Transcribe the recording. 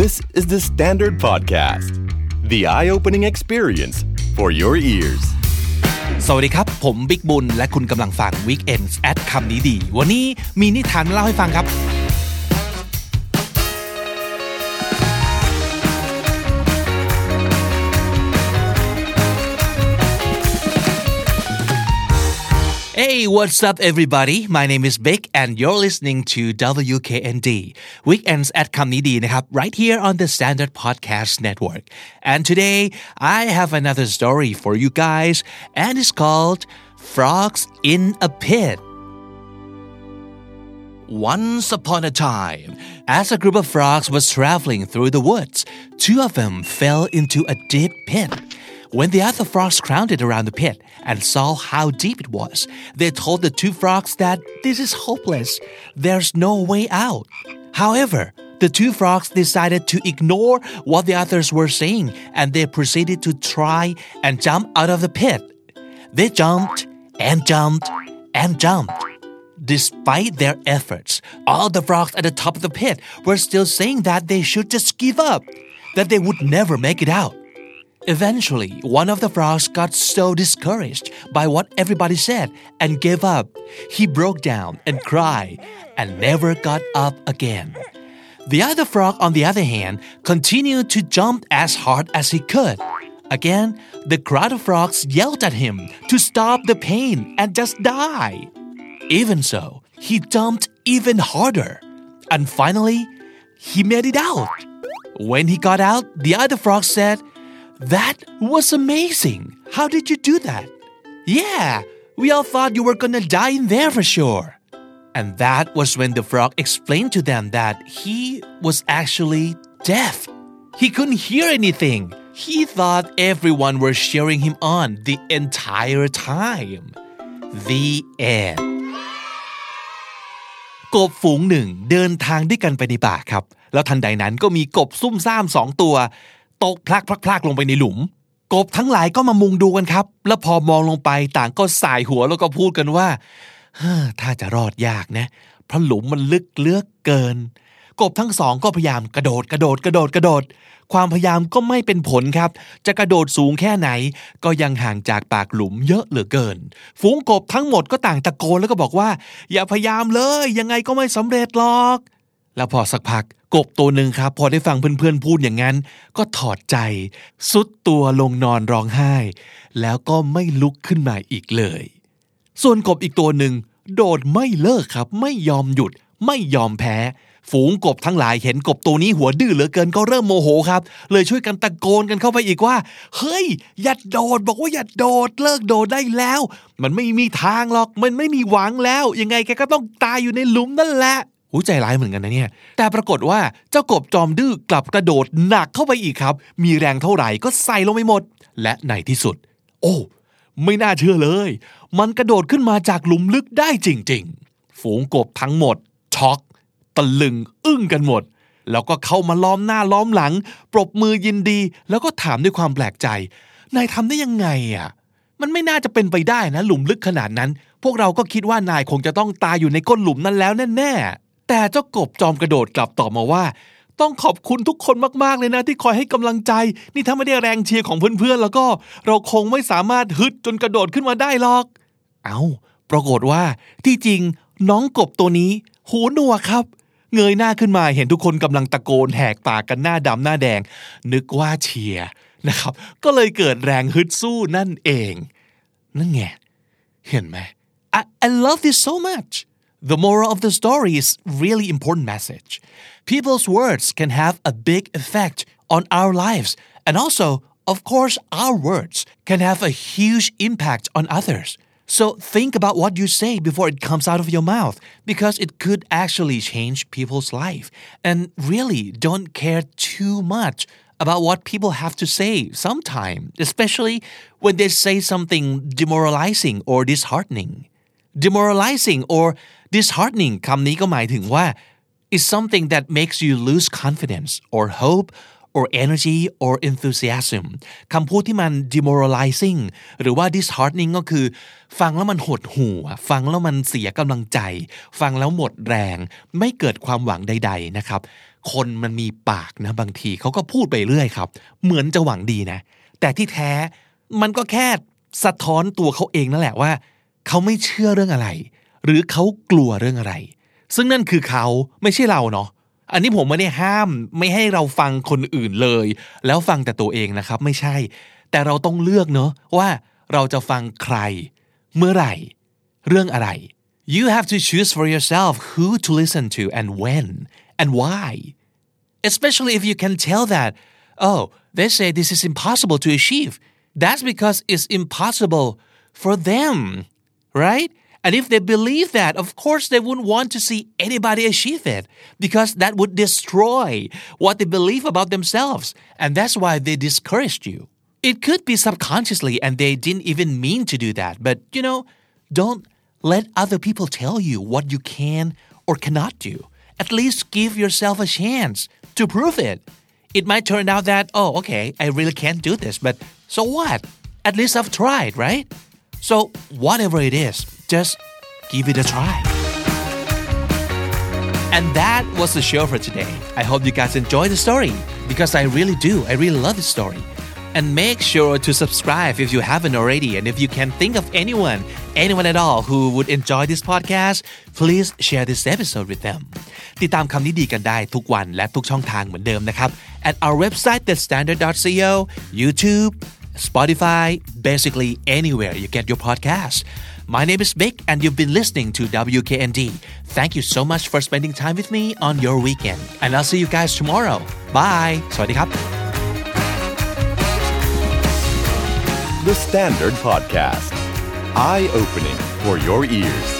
This is the Standard Podcast. The eye-opening experience for your ears. สวัสดีครับ ผมบิ๊กบุญ และคุณกำลังฟัง Weekends at คำนี้ดี วันนี้มีนิทานมาเล่าให้ฟังครับ Hey, what's up, everybody? My name is Vic, and you're listening to WKND Weekends at Kamnidiนะครับ right here on the Standard Podcast Network. And today, I have another story for you guys, and it's called Frogs in a Pit. Once upon a time, as a group of frogs was traveling through the woods, two of them fell into a deep pit. When the other frogs crowded around the pit and saw how deep it was, they told the two frogs that this is hopeless. There's no way out. However, the two frogs decided to ignore what the others were saying and they proceeded to try and jump out of the pit. They jumped and jumped and jumped. Despite their efforts, all the frogs at the top of the pit were still saying that they should just give up, that they would never make it out. Eventually, one of the frogs got so discouraged by what everybody said and gave up. He broke down and cried and never got up again. The other frog, on the other hand, continued to jump as hard as he could. Again, the crowd of frogs yelled at him to stop the pain and just die. Even so, he jumped even harder. And finally, he made it out. When he got out, the other frog said, That was amazing. How did you do that? Yeah, we all thought you were gonna die in there for sure. And that was when the frog explained to them that he was actually deaf. He couldn't hear anything. He thought everyone was cheering him on the entire time. The end. กบฝูงหนึ่งเดินทางด้วยกันไปในป่าครับ แล้วทันใดนั้นก็มีกบซุ่มซ่ามสองตัว ตกพลักพลักพลักลงไปในหลุม กบทั้งหลายก็มามุงดูกันครับ แล้วพอมองลงไปต่างก็สายหัวแล้วก็พูดกันว่าถ้าจะรอดยากนะ เพราะหลุมมันลึกเลือกเกิน กบทั้งสองก็พยายามกระโดดกระโดดกระโดดกระโดด ความพยายามก็ไม่เป็นผลครับ จะกระโดดสูงแค่ไหน ก็ยังห่างจากปากหลุมเยอะเหลือเกิน ฝูงกบทั้งหมดก็ต่างตะโกนแล้วก็บอกว่า อย่าพยายามเลย ยังไงก็ไม่สำเร็จหรอก แล้วพอสักพักกบตัวหนึ่งครับ พอได้ฟังเพื่อนๆพูดอย่างนั้น ก็ถอดใจ สุดตัวลงนอนร้องไห้ แล้วก็ไม่ลุกขึ้นมาอีกเลย ส่วนกบอีกตัวหนึ่งโดดไม่เลิกครับ ไม่ยอมหยุด ไม่ยอมแพ้ ฝูงกบทั้งหลายเห็นกบตัวนี้หัวดื้อเหลือเกินก็เริ่มโมโหครับ เลยช่วยกันตะโกนกันเข้าไปอีกว่า เฮ้ย อย่าโดดบอกว่าอย่าโดดเลิกโดดได้แล้ว มันไม่มีทางหรอกมันไม่มีหวังแล้ว ยังไงแกก็ต้องตายอยู่ในหลุมนั่นแหละ หูใจร้ายเหมือนกันนะเนี่ย แต่ปรากฏว่าเจ้ากบจอมดื้อกลับกระโดดหนักเข้าไปอีกครับ มีแรงเท่าไหร่ก็ใส่ลงไปหมด และในที่สุด โอ้ ไม่น่าเชื่อเลย มันกระโดดขึ้นมาจากหลุมลึกได้จริง ๆ ฝูงกบทั้งหมด ช็อก ตะลึง อึ้งกันหมด แล้วก็เข้ามาล้อมหน้าล้อมหลัง ปรบมือยินดี แล้วก็ถามด้วยความแปลกใจ นายทำได้ยังไงอะ มันไม่น่าจะเป็นไปได้นะ หลุมลึกขนาดนั้น พวกเราก็คิดว่านายคงจะต้องตายอยู่ในก้นหลุมนั้นแล้วแน่ๆ แต่เจ้ากบจอมกระโดดกลับตอบมาว่า ต้องขอบคุณทุกคนมากๆเลยนะ ที่คอยให้กำลังใจ นี่ถ้าไม่ได้แรงเชียร์ของเพื่อนๆแล้วก็ เราคงไม่สามารถฮึดจนกระโดดขึ้นมาได้หรอก เอาปรากฏว่าที่จริงน้องกบตัวนี้ หูหนวกครับ เงยหน้าขึ้นมาเห็นทุกคนกำลังตะโกนแหกปากกันหน้าดำหน้าแดง นึกว่าเชียร์นะครับ ก็เลยเกิดแรงฮึดสู้นั่นเอง นั่นไงเห็นไหม I, I love this so much The moral of the story is really important message. People's words can have a big effect on our lives. And also of course our words can have a huge impact on others. So think about what you say before it comes out of your mouth because it could actually change people's life. And really don't care too much about what people have to say sometimes, especially when they say something demoralizing or disheartening. Demoralizing or disheartening คำนี้ก็หมายถึงว่า is something that makes you lose confidence or hope or energy or enthusiasm คำพูดที่มัน demoralizing หรือว่า disheartening ก็คือ ฟังแล้วมันหดหู่ฟังแล้วมันเสียกำลังใจ ฟังแล้วหมดแรง ไม่เกิดความหวังใด ๆ นะครับ คนมันมีปากนะบางทีเขาก็พูดไปเรื่อยครับ เหมือนจะหวังดีนะ แต่ที่แท้มันก็แค่สะท้อนตัวเขาเองนั่นแหละว่า เขาไม่เชื่อเรื่องอะไร หรือเขากลัวเรื่องอะไร ซึ่งนั่นคือเขาไม่ใช่เราเนาะอันนี้ผมไม่ได้ห้ามไม่ให้เราฟังคนอื่นเลย แล้วฟังแต่ตัวเองนะครับไม่ใช่ แต่เราต้องเลือกเนาะว่าเราจะฟังใคร เมื่อไหร่ เรื่องอะไร you have to choose for yourself who to listen to and when and why especially if you can tell that oh they say this is impossible to achieve that's because it's impossible for them right and if they believe that of course they wouldn't want to see anybody achieve it because that would destroy what they believe about themselves and that's why they discouraged you it could be subconsciously and they didn't even mean to do that but you know don't let other people tell you what you can or cannot do at least give yourself a chance to prove it. It might turn out that, oh, okay, I really can't do this, but so what? At least I've tried, right? So, whatever it is, just give it a try. And that was the show for today. I hope you guys enjoyed the story because I really do. I really love the story. And make sure to subscribe if you haven't already. And if you can think of anyone, anyone at all who would enjoy this podcast, please share this episode with them. ติดตามคำนี้ดีกันได้ทุกวันและทุกช่องทางเหมือนเดิมนะครับ at our website thestandard.co YouTube Spotify basically anywhere you get your podcast My name is Vic and you've been listening to WKND Thank you so much for spending time with me on your weekend and I'll see you guys tomorrow Bye สวัสดีครับ The Standard Podcast. Eye opening for your ears.